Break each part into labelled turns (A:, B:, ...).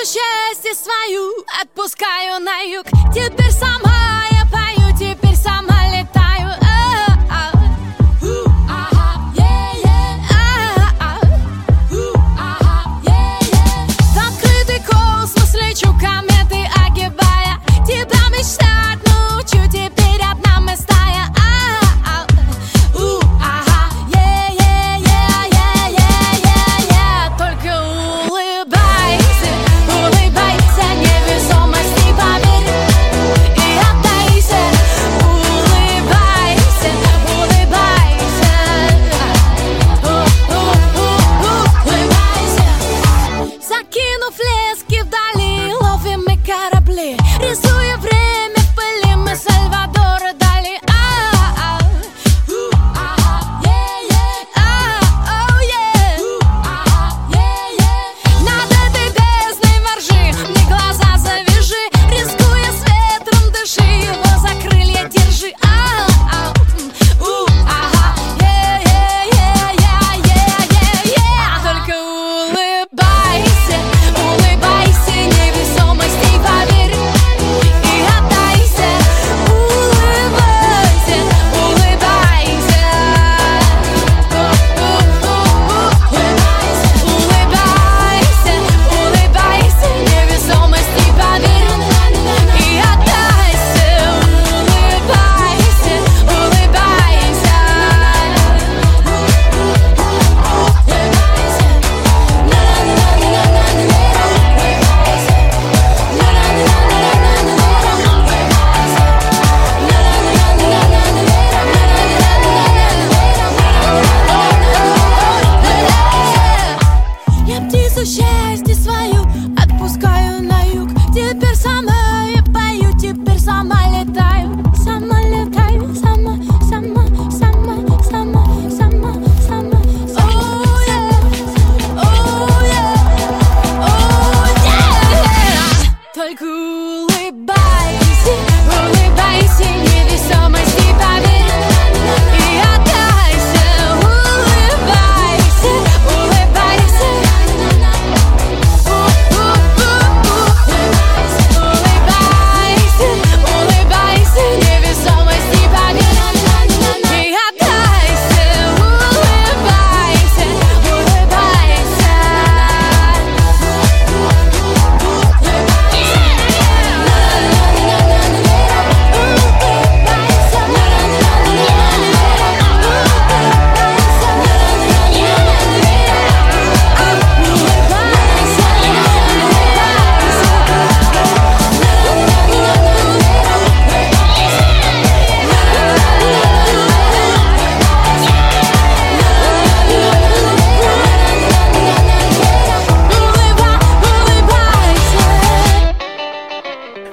A: Я птицу счастья свою отпускаю на юг. Теперь сама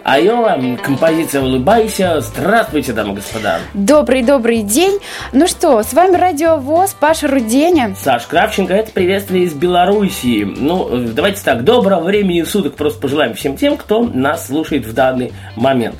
B: А вам композиция «Улыбайся». Здравствуйте, дамы и господа.
C: Добрый-добрый день. Ну что, с вами Радио ВОЗ, Паша Руденя.
B: Саш Кравченко, это приветствие из Белоруссии. Ну, э, давайте так, доброго времени суток просто пожелаем всем тем, кто нас слушает в данный момент.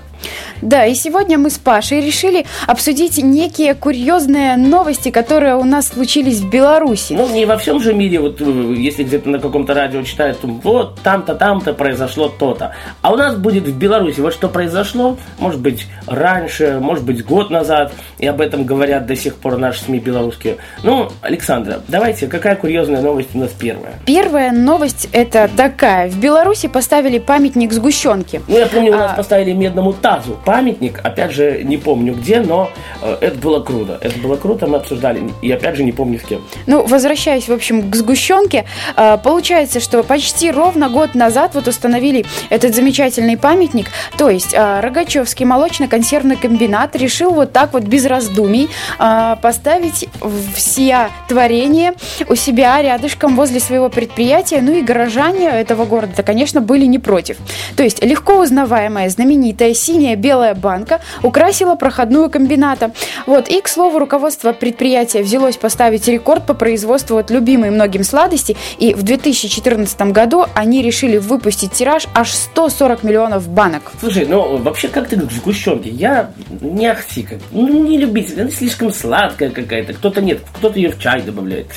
C: Да, и сегодня мы с Пашей решили обсудить некие курьезные новости, которые у нас случились в Беларуси.
B: Ну, не во всем же мире, вот э, если где-то на каком-то радио читают, вот там-то, там-то произошло то-то. А у нас будет в Беларуси вот что произошло, может быть, раньше, может быть, год назад, и об этом говорят до сих пор наши СМИ белорусские. Ну, Александра, давайте, какая курьезная новость у нас первая?
C: Первая новость это такая. В Беларуси поставили памятник сгущенки.
B: Ну, я помню, у нас
C: А.
B: поставили медному Протазу памятник, опять же, не помню где, но э, это было круто. Это было круто, мы обсуждали. И опять же, не помню с кем.
C: Ну, возвращаясь, в общем, к сгущенке, э, получается, что почти ровно год назад вот установили этот замечательный памятник. То есть э, Рогачевский молочно-консервный комбинат решил вот так вот без раздумий поставить все творения у себя рядышком возле своего предприятия. Ну и горожане этого города, конечно, были не против. То есть легко узнаваемая знаменитая синяя белая банка украсила проходную комбината. Вот. И, к слову, руководство предприятия взялось поставить рекорд по производству вот любимой многим сладости. И в 2014 году они решили выпустить тираж аж 140 миллионов банок.
B: Слушай, ну вообще как ты к сгущенке? Я не ахти, как, ну не любитель, она слишком сладкая какая-то. Кто-то нет, кто-то ее в чай добавляет,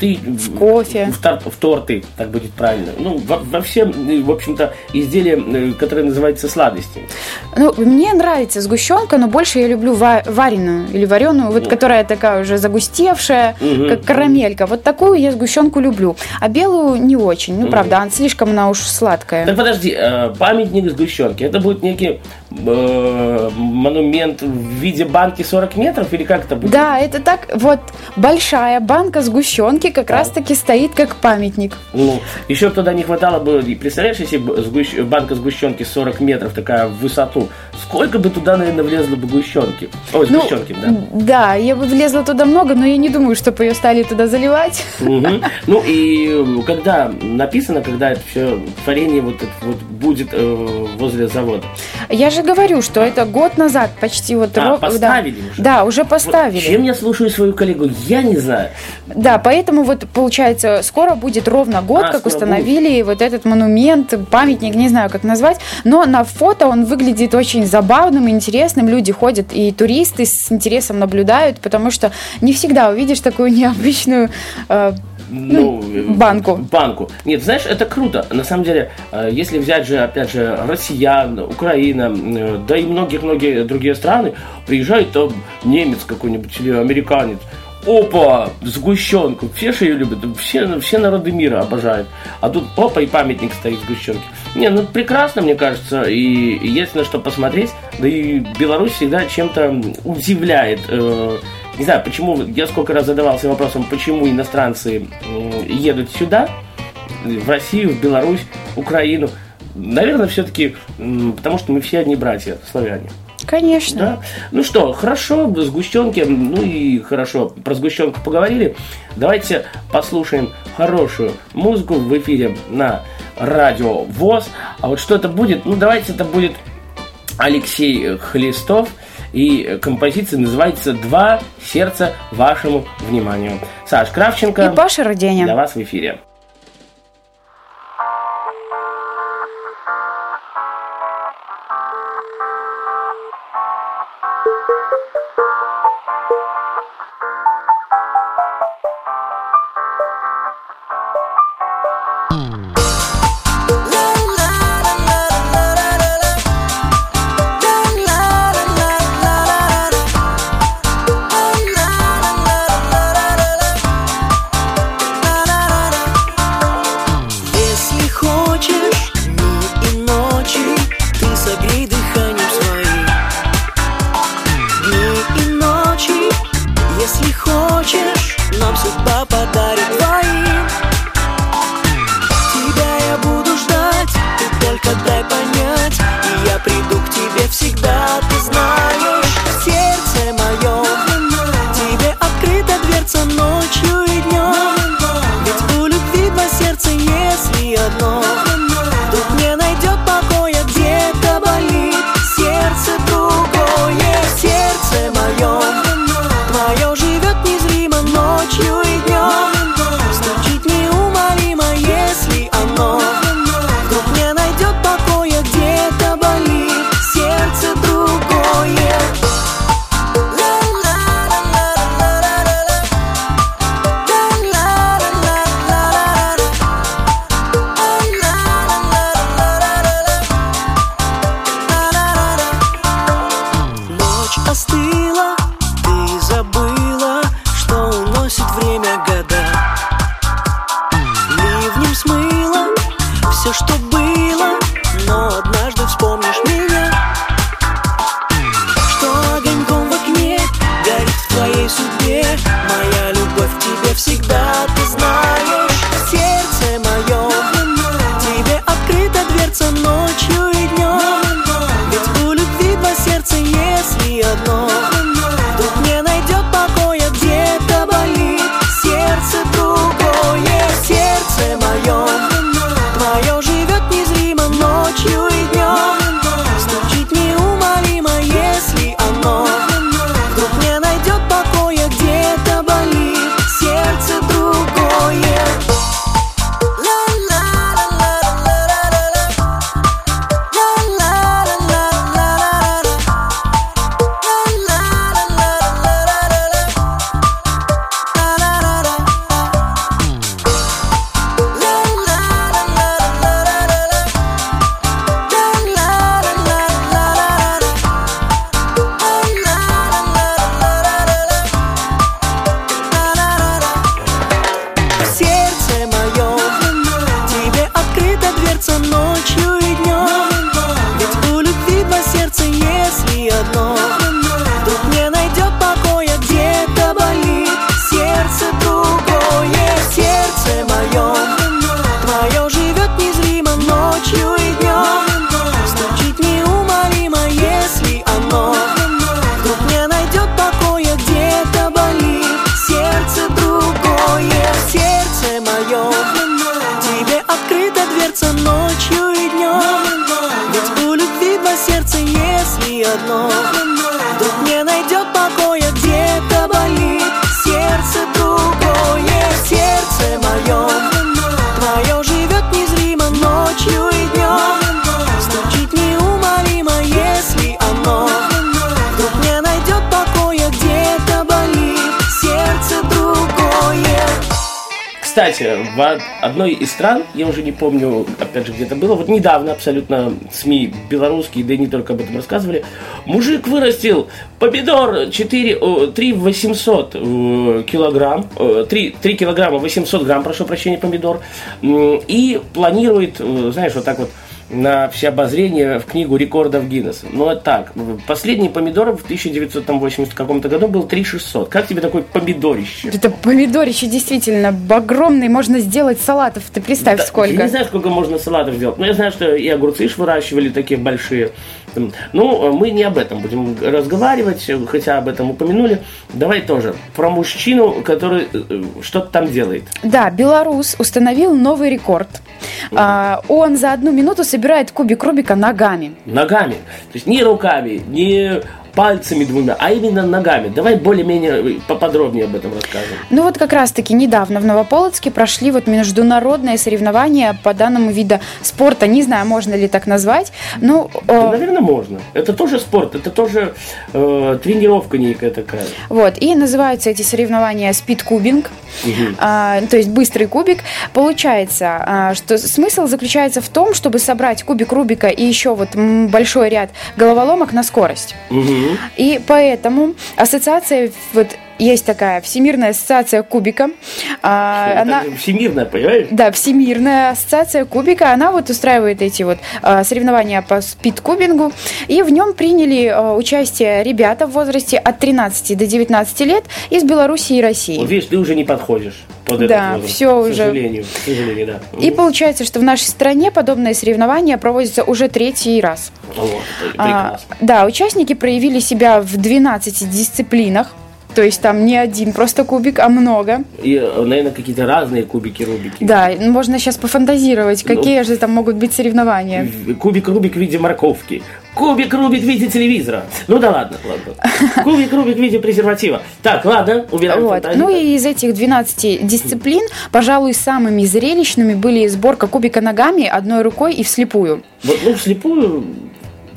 B: и в
C: кофе.
B: В, тор- в торты, так будет правильно. Ну, во, во все, э, в общем-то, изделия, э, которые называются сладости.
C: Ну, мне нравится сгущенка, но больше я люблю ва- вареную или вареную, вот которая такая уже загустевшая,
B: Мгм.
C: как карамелька. Вот такую я сгущенку люблю. А белую не очень. Ну, правда, она слишком она уж сладкая.
B: Так подожди, э, памятник сгущенки, это будет некий э, монумент в виде банки 40 метров или как это будет?
C: Да, это так, вот большая банка сгущенки как раз-таки стоит как памятник.
B: Ну, еще туда не хватало бы, представляешь, если бы сгущ- банка сгущенки 40 метров такая в высоту, сколько бы туда, наверное, влезло бы гущенки? Ой,
C: Ну,
B: сгущенки, да.
C: Да, я бы влезла туда много, но я не думаю, чтобы ее стали туда заливать.
B: Мгм. Ну и э, когда написано, когда это все творение вот, вот будет э, возле завода.
C: Я же говорю, что это год назад почти вот...
B: А,
C: ро-
B: поставили
C: да.
B: уже?
C: Да, уже
B: Вот
C: поставили.
B: чем я слушаю свою коллегу, я не знаю.
C: Да, поэтому вот получается, скоро будет ровно год,
B: А,
C: как установили вот этот монумент, памятник, не знаю, как назвать, но на фото он выглядит очень забавным, интересным. Люди ходят и туристы с интересом наблюдают, потому что не всегда увидишь такую необычную э,
B: Ну, э,
C: банку.
B: Банку. Нет, знаешь, это круто. На самом деле, э, если взять же, опять же, россиян, Украина, э, да и многие-многие другие страны, приезжает там немец какой-нибудь или американец, опа, сгущенку, все же ее любят, все, все народы мира обожают. А тут опа, и памятник стоит сгущенки. Не, ну прекрасно, мне кажется, и, и есть на что посмотреть. Да и Беларусь всегда чем-то удивляет. э, не знаю, почему, я сколько раз задавался вопросом, почему иностранцы едут сюда, в Россию, в Беларусь, Украину. Наверное, все-таки потому, что мы все одни братья, славяне.
C: Конечно.
B: Да? Ну что, хорошо, сгущенки, ну и хорошо, про сгущенку поговорили. Давайте послушаем хорошую музыку в эфире на радио ВОЗ. А вот что это будет? Ну, давайте это будет Алексей Хлестов. И композиция называется «Два сердца вашему вниманию». Саш Кравченко.
C: И Паша Роденя.
B: Для вас в эфире. Кстати, в од- одной из стран, я уже не помню, опять же, где это было, вот недавно абсолютно СМИ белорусские, да и не только об этом рассказывали, мужик вырастил помидор 4, о, 3 800 э, килограмм, э, 3, 3 килограмма 800 грамм, прошу прощения, помидор, и планирует, э, знаешь, вот так вот, на все обозрение в книгу рекордов Гиннесса. Ну, это так. Последний помидор в 1980 каком-то году был 3600. Как тебе такой помидорище?
C: Это помидорище действительно огромный, можно сделать салатов. Ты представь,
B: Да,
C: сколько.
B: Я не знаю, сколько можно салатов сделать. Но я знаю, что и огурцы ж выращивали такие большие. Ну, мы не об этом будем разговаривать, хотя об этом упомянули. Давай тоже про мужчину, который э, что-то там делает.
C: Да, белорус установил новый рекорд. А, он за одну минуту собирает кубик Рубика ногами.
B: Ногами. То есть не руками, не пальцами двумя, а именно ногами. Давай более-менее поподробнее об этом расскажем.
C: Ну вот как раз-таки недавно в Новополоцке прошли вот международные соревнования по данному виду спорта. Не знаю, можно ли так назвать. Ну, э,
B: наверное, можно. Это тоже спорт, это тоже э, тренировка некая такая.
C: вот. И называются эти соревнования спидкубинг. А, то есть быстрый кубик. Получается, а, что смысл заключается в том, чтобы собрать кубик Рубика и еще вот большой ряд головоломок на скорость.
B: Мгм.
C: И поэтому ассоциация вот есть такая Всемирная ассоциация кубика. А, она
B: всемирная, понимаешь?
C: да, Всемирная ассоциация кубика, она вот устраивает эти вот а, соревнования по спидкубингу, и в нем приняли а, участие ребята в возрасте от 13 до 19 лет из Беларуси и России.
B: Вот видишь, ты уже не подходишь под этот
C: Да,
B: возраст.
C: всё
B: к
C: уже.
B: сожалению, к сожалению, да.
C: И получается, что в нашей стране подобные соревнования проводятся уже третий раз.
B: Вот,
C: А, да, участники проявили себя в 12 дисциплинах. То есть там не один просто кубик, а много.
B: И, наверное, какие-то разные кубики Рубики.
C: Да, можно сейчас пофантазировать,
B: Ну.
C: какие же там могут быть соревнования.
B: Кубик Рубик в виде морковки. Кубик Рубик в виде телевизора. Ну да ладно, ладно. Кубик Рубик в виде презерватива. Так, ладно, убираем
C: Вот.
B: фантазию.
C: Ну и из этих 12 дисциплин, пожалуй, самыми зрелищными были сборка кубика ногами, одной рукой и вслепую.
B: Вот, ну, вслепую,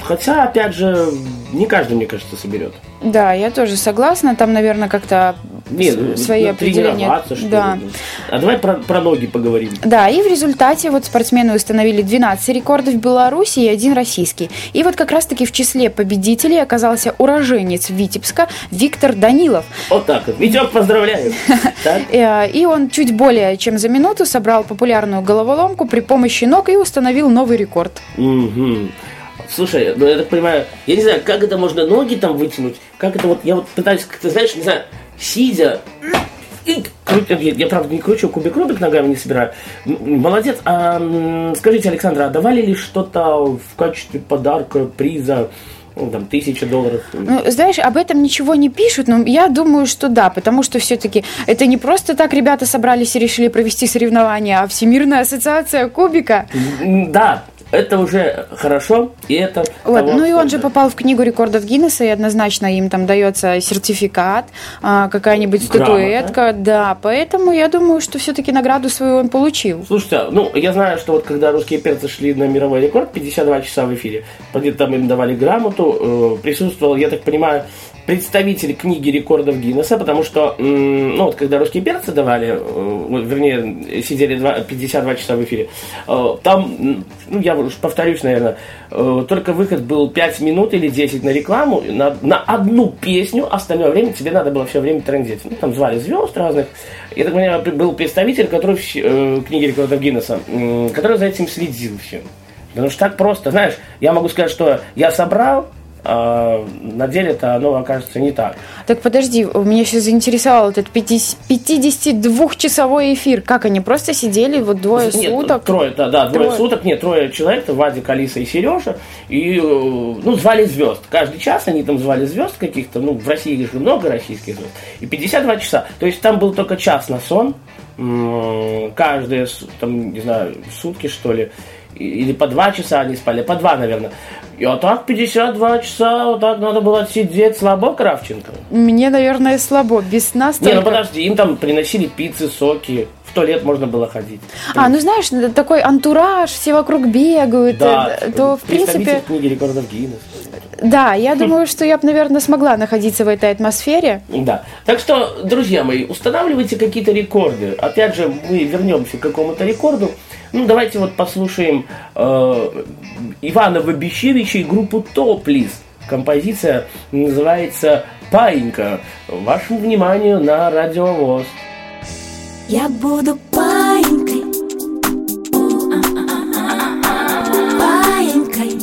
B: хотя, опять же, не каждый, мне кажется, соберет.
C: Да, я тоже согласна. Там, наверное, как-то
B: Не,
C: с-
B: ну,
C: свои
B: ну,
C: определения.
B: что
C: Да.
B: ли. А давай про, про ноги поговорим.
C: Да, и в результате вот спортсмены установили 12 рекордов в Беларуси и один российский. И вот как раз-таки в числе победителей оказался уроженец Витебска Виктор Данилов.
B: Вот так вот. Витек, поздравляю.
C: Э, И он чуть более чем за минуту собрал популярную головоломку при помощи ног и установил новый рекорд.
B: Мгм. Слушай, ну я так понимаю, я не знаю, как это можно ноги там вытянуть, как это вот, я вот пытаюсь, как-то, знаешь, не знаю, сидя, я, я, правда не кручу, кубик Рубик ногами не собираю. Молодец. А, скажите, Александра, а давали ли что-то в качестве подарка, приза, ну, там, тысяча долларов?
C: Ну, знаешь, об этом ничего не пишут, но я думаю, что да, потому что все-таки это не просто так ребята собрались и решили провести соревнования, а Всемирная ассоциация кубика.
B: Да, это уже хорошо, и это...
C: Вот.
B: того
C: Ну и он же попал в книгу рекордов Гиннесса, и однозначно им там дается сертификат, а, какая-нибудь
B: Грамота.
C: статуэтка, да, поэтому я думаю, что все-таки награду свою он получил.
B: Слушайте, ну, я знаю, что вот когда русские перцы шли на мировой рекорд, 52 часа в эфире, где-то там им давали грамоту, э, присутствовал, я так понимаю, представитель книги рекордов Гиннесса, потому что, ну, вот когда русские перцы давали, э, вернее, сидели два- 52 часа в эфире, э, там, ну, я уж повторюсь, наверное, э, только выход был 5 минут или 10 на рекламу, на, на одну песню, остальное время тебе надо было все время транзить. Ну, там звали звезд разных. Я так понимаю, был представитель, который в книге рекордов Гиннесса, который за этим следил все. Потому что так просто, знаешь, я могу сказать, что я собрал, а на деле-то оно окажется не так.
C: Так подожди, меня сейчас заинтересовал этот 52-часовой эфир. Как они просто сидели вот двое
B: Нет,
C: суток?
B: Трое, да, да, двое,
C: Трое.
B: суток, нет, трое человек, это Вадик, Алиса и Сережа, и, э, ну, звали звезд. Каждый час они там звали звезд каких-то, ну, в России же много российских звезд, и 52 часа. То есть там был только час на сон, каждые, там, не знаю, сутки, что ли, или по два часа они спали, по два, наверное. И а так 52 часа вот так надо было сидеть слабо, Кравченко.
C: Мне, наверное, слабо. Без нас
B: Не, ну подожди, им там приносили пиццы, соки. В туалет можно было ходить.
C: А, ну знаешь, такой антураж, все вокруг бегают,
B: Да,
C: э, то в принципе,
B: книги рекордов Гиннесса.
C: да, я думаю, что я бы, наверное, смогла находиться в этой атмосфере.
B: Да. Так что, друзья мои, устанавливайте какие-то рекорды. Опять же, мы вернемся к какому-то рекорду. Ну, давайте вот послушаем э, Ивана Бещевича и группу Топлис. Композиция называется «Паинька». Вашему вниманию на радиовоз.
D: Я буду паинькой, паинькой,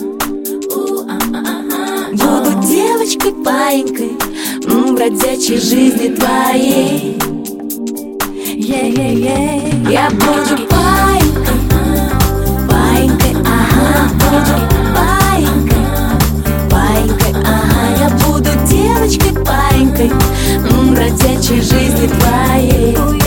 D: буду девочкой паинькой, бродячей жизни твоей. Я буду паинькой, паинькой, ага, буду я буду девочкой паинькой, бродячей жизни твоей.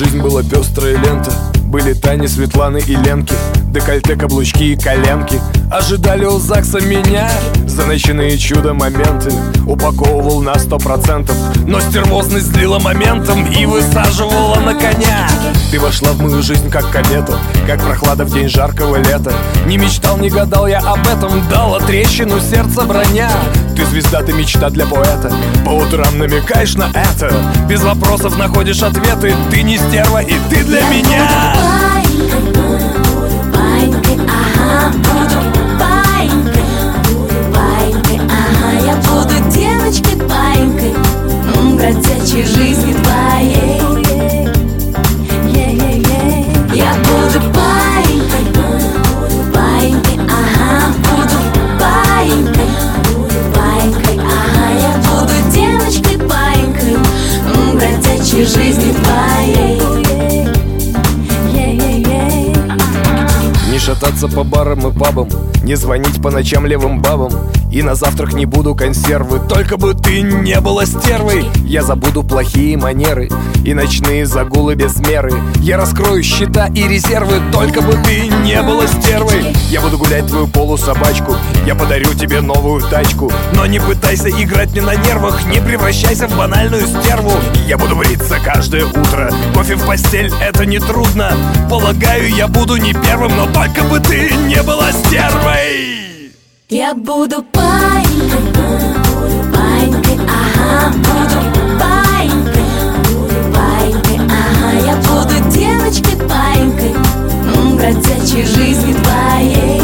E: Жизнь была пестрая лента Были Тани, Светланы и Ленки. Декольте, каблучки и коленки. Ожидали у ЗАГСа меня. За ночные чудо-моменты Упаковывал на сто процентов. Но стервозность злила моментом И высаживала на коня. Ты вошла в мою жизнь как комета Как прохлада в день жаркого лета. Не мечтал, не гадал я об этом Дала трещину сердца броня. Ты звезда, ты мечта для поэта. По утрам намекаешь на это. Без вопросов находишь ответы. Ты не стерва и ты для меня
D: Ага, буду паинькой, буду паинькой, ага, я буду паинькой, жизни твоей. Буду паинькой, ага, буду паинькой, буду паинькой, ага, я буду девочкой паинькой, бродячей жизни твоей.
E: Не шататься по барам и пабам Не звонить по ночам левым бабам И на завтрак не буду консервы Только бы ты не была стервой. Я забуду плохие манеры И ночные загулы без меры. Я раскрою счета и резервы Только бы ты не была стервой. Я буду гулять твою полусобачку Я подарю тебе новую тачку. Но не пытайся играть мне на нервах Не превращайся в банальную стерву. Я буду бриться каждое утро Кофе в постель это не трудно Полагаю, я буду не первым Но только бы ты не была стервой
D: Я буду паинькой, буду паинькой, ага, буду паинькой, буду паинькой, ага, я буду девочкой паинькой, бродячей жизни твоей.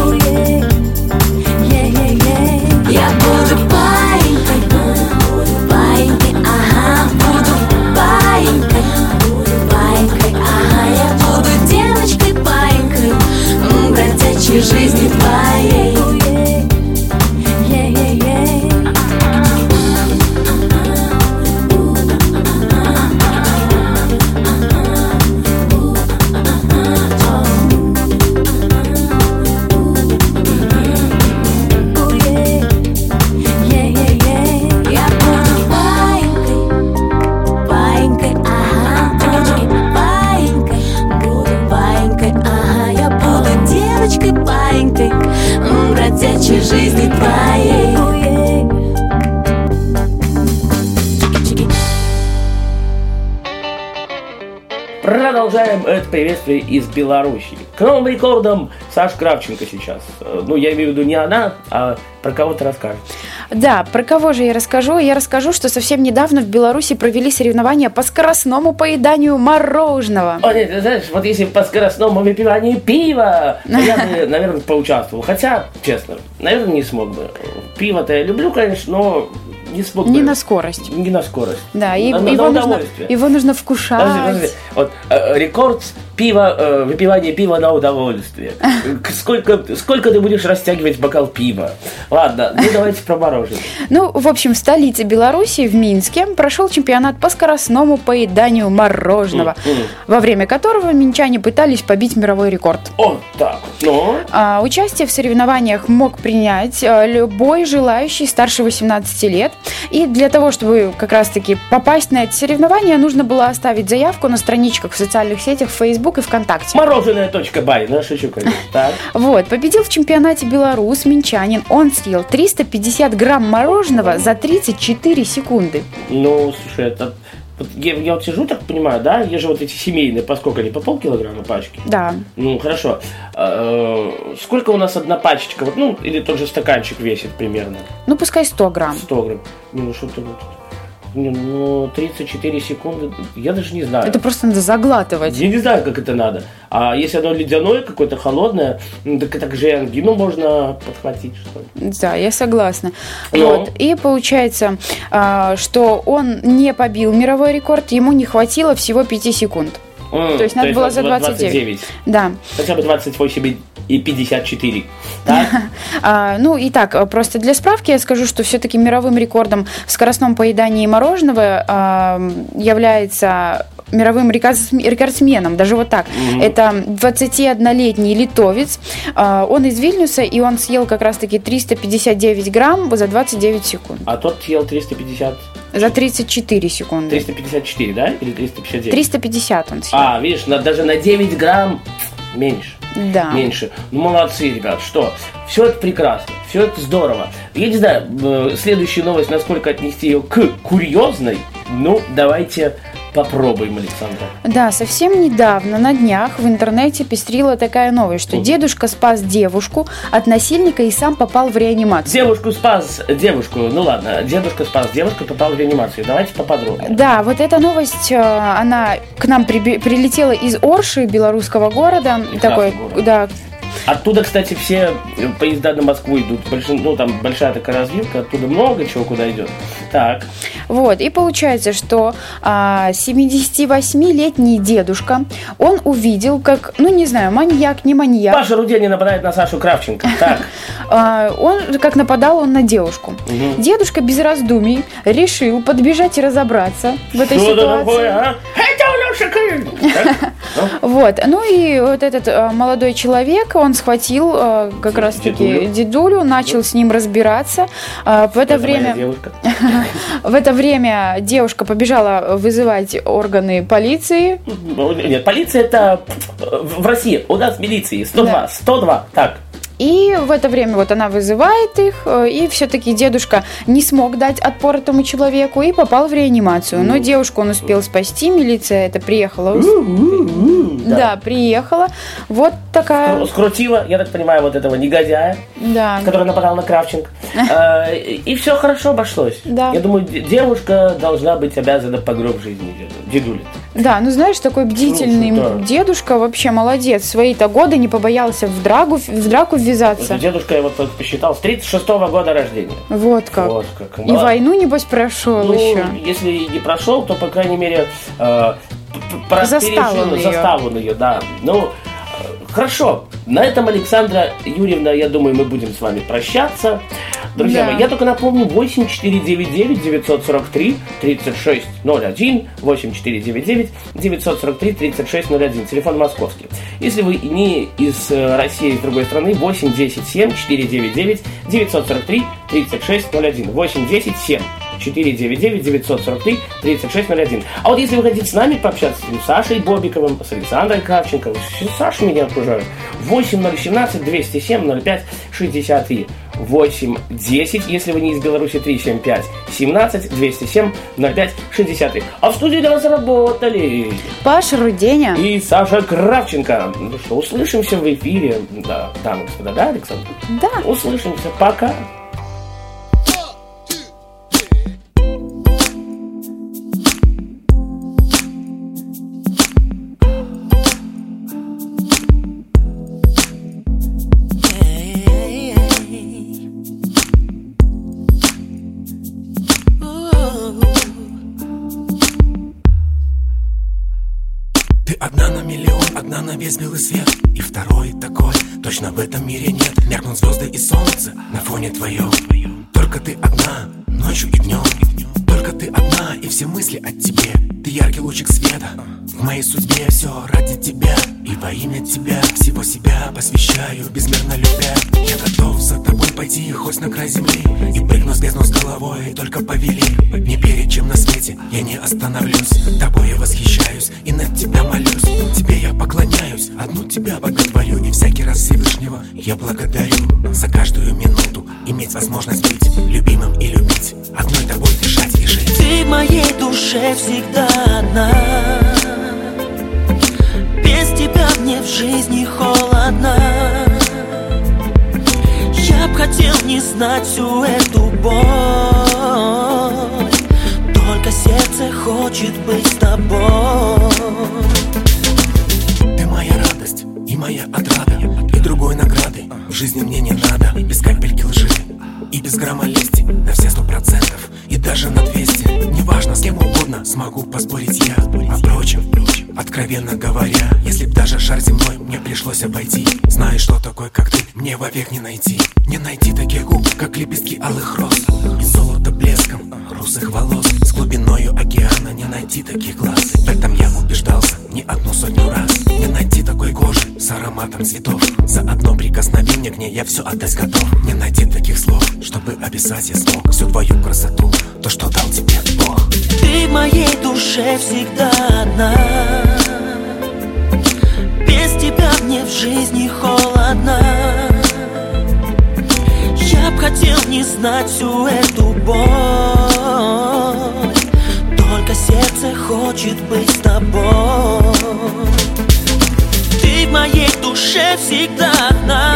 B: Приветствие из Беларуси. К новым рекордам Саш Кравченко сейчас. Э, Ну, я имею в виду не она, а про кого ты расскажешь.
C: Да, про кого же я расскажу? Я расскажу, что совсем недавно в Беларуси провели соревнования по скоростному поеданию мороженого.
B: О, нет, ты знаешь, вот если по скоростному выпиванию пива, я бы, наверное, поучаствовал. Хотя, честно, наверное, не смог бы. Пиво-то я люблю, конечно, но не смог
C: Не
B: бы.
C: на скорость.
B: Не на скорость.
C: Да, и
B: на, на
C: его, нужно,
B: удовольствие.
C: его нужно вкушать.
B: Подожди, подожди. Вот э, рекорд пива, э, выпивание пива на удовольствие. Сколько, сколько ты будешь растягивать бокал пива? Ладно, ну давайте про мороженое.
C: Ну, в общем, в столице Беларуси, в Минске, прошел чемпионат по скоростному поеданию мороженого, во время которого минчане пытались побить мировой рекорд.
B: Вот так. Ну,
C: А, участие в соревнованиях мог принять любой желающий старше 18 лет. И для того, чтобы как раз-таки попасть на это соревнование, нужно было оставить заявку на страничках в социальных сетях Facebook и ВКонтакте.
B: Мороженое точка бай, ну шучу, конечно.
C: Вот, победил в чемпионате белорус, минчанин. Он съел 350 грамм мороженого за 34 секунды.
B: Ну, слушай, это... вот я, я вот сижу, так понимаю, да, есть же вот эти семейные, по сколько они, по полкилограмма пачки?
C: Да.
B: Ну, хорошо. Э, Сколько у нас одна пачечка, вот, ну, или тот же стаканчик весит примерно?
C: Ну, пускай 100 грамм.
B: 100 грамм. Не, ну что-то вот... Не, ну, 34 секунды, я даже не знаю.
C: Это просто надо заглатывать.
B: Я не знаю, как это надо. А если оно ледяное, какое-то холодное, ну, так это же и ангину можно подхватить, что ли.
C: Да, я согласна.
B: Ну?
C: Вот. И получается, а, что он не побил мировой рекорд, ему не хватило всего 5 секунд.
B: М,
C: То есть надо было за 29.
B: 29.
C: Да.
B: Хотя бы 28 и 54. Так?
C: А, ну и так, а, просто для справки я скажу, что все-таки мировым рекордом в скоростном поедании мороженого а, является мировым рекордс- рекордсменом, даже вот так. Это 21-летний литовец. А, Он из Вильнюса, и он съел как раз-таки 359 грамм за 29 секунд.
B: А тот съел 350...
C: За 34 секунды.
B: 354, да? Или 359?
C: 350 он съел.
B: А, видишь, даже на 9 грамм меньше.
C: Да.
B: Меньше. Ну, молодцы, ребят, что? Все это прекрасно, все это здорово. Я не знаю, э, следующую новость, насколько отнести ее к курьезной, ну, давайте попробуем, Александра.
C: Да, совсем недавно, на днях, в интернете пестрила такая новость, что дедушка спас девушку от насильника и сам попал в реанимацию.
B: Девушку спас девушку, ну ладно, дедушка спас девушку, попал в реанимацию. Давайте поподробнее.
C: Да, вот эта новость, э, она к нам приби- прилетела из Орши, белорусского города.
B: Прекрасный
C: Такой,
B: город.
C: да,
B: Оттуда, кстати, все поезда на Москву идут. Большин- ну, там большая такая развилка, оттуда много чего куда идет. Так,
C: Вот, и получается, что а, 78-летний дедушка, он увидел, как, ну не знаю, маньяк, не маньяк,
B: Паша Рудени нападает на Сашу Кравченко. Так,
C: а, он, как нападал он на девушку. Дедушка без раздумий решил подбежать и разобраться в этой
B: что
C: ситуации.
B: такое, а?
C: Вот, ну и вот этот э, молодой человек, он схватил э, как раз таки
B: Дедулю.
C: начал с ним разбираться. А, в это время, в это время девушка побежала вызывать органы полиции.
B: Ну, Нет, полиция это э, в России. У нас милиции 102.
C: Да.
B: 102. Так,
C: И в это время вот она вызывает их, э, и все-таки дедушка не смог дать отпор этому человеку и попал в реанимацию. Но девушку он успел спасти, милиция это приехала.
B: да.
C: Да, приехала. Вот такая,
B: Скрутила, я так понимаю, вот этого негодяя,
C: да.
B: который нападал на Кравченко. Э, И все хорошо обошлось.
C: Да.
B: Я думаю, де- девушка должна быть обязана по гроб жизни деду- дедуле.
C: Да, ну знаешь, такой бдительный
B: Ну, да.
C: дедушка вообще молодец. Свои-то годы не побоялся в драку, в драку ввязаться.
B: Дедушка, я вот посчитал, с 36 года рождения.
C: Вот как.
B: Вот как.
C: И войну, небось, прошел
B: Ну,
C: еще.
B: если и не прошел, то, по крайней мере, э,
C: Застал он её.
B: застал он ее, да. Ну, э, хорошо. На этом, Александра Юрьевна, я думаю, мы будем с вами прощаться. Друзья
C: Да.
B: мои, я только напомню, 8499 943 3601, 8499 943 3601, телефон московский. Если вы не из э, России, из другой страны, 8 10 7 499 943 3601, 8 10 7 499 943 3601. А вот если вы хотите с нами пообщаться, с Сашей Бобиковым, с Александрой Кравченко, с Сашей меня окружают, 8017 207 05 63. 8 10, если вы не из Беларуси, 375 17 207 05 63. А в студии для вас работали
C: Паша Руденя.
B: и Саша Кравченко. Ну что, услышимся в эфире. Да, дамы господа, да, Александр?
C: Да.
B: Услышимся. Пока.
E: Весь белый свет И второй такой, точно в этом мире нет. Меркнут звезды и солнце на фоне твоем. Только ты одна, ночью и днем ты одна, и все мысли о тебе. Ты яркий лучик света. В моей судьбе все ради тебя. И во имя тебя всего себя посвящаю Безмерно любя. Я готов за тобой пойти
F: хоть на край земли. И прыгну с бездну с головой, только повели. Не перед чем на свете, я не остановлюсь. Тобой я восхищаюсь и над тебя молюсь. Тебе я поклоняюсь, одну тебя боготворю. И всякий раз Всевышнего я благодарю За каждую минуту иметь возможность быть Любимым и любить, одной тобой дышать и жить.
G: Ты в моей душе всегда одна. Без тебя мне в жизни холодно. Я б хотел не знать всю эту боль. Только сердце хочет быть с тобой.
F: Ты моя радость и моя отрада другой награды в жизни мне не надо Без капельки лжи. И без грамма лести На все сто процентов. И даже на двести. Неважно, с кем угодно смогу поспорить я. А впрочем, откровенно говоря Если б даже шар земной мне пришлось обойти. Знаешь, что такое, как ты, мне вовек не найти. Не найти таких губ, как лепестки алых роз. И золото блеском русых волос. С глубиною океана не найти таких глаз. В этом я убеждался не одну сотню раз Не найти такой кожи с ароматом цветов. За одно прикосновение к ней я все отдать готов. Не найти таких слов, чтобы описать я смог Всю твою красоту, то, что дал тебе Бог.
G: Ты в моей душе всегда одна. Без тебя мне в жизни холодно. Я б хотел не знать всю эту боль сердце хочет быть с тобой. Ты в моей душе всегда одна.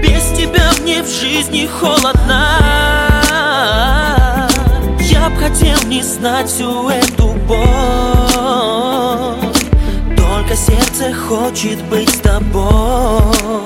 G: Без тебя мне в жизни холодно. Я б хотел не знать всю эту боль. Только сердце хочет быть с тобой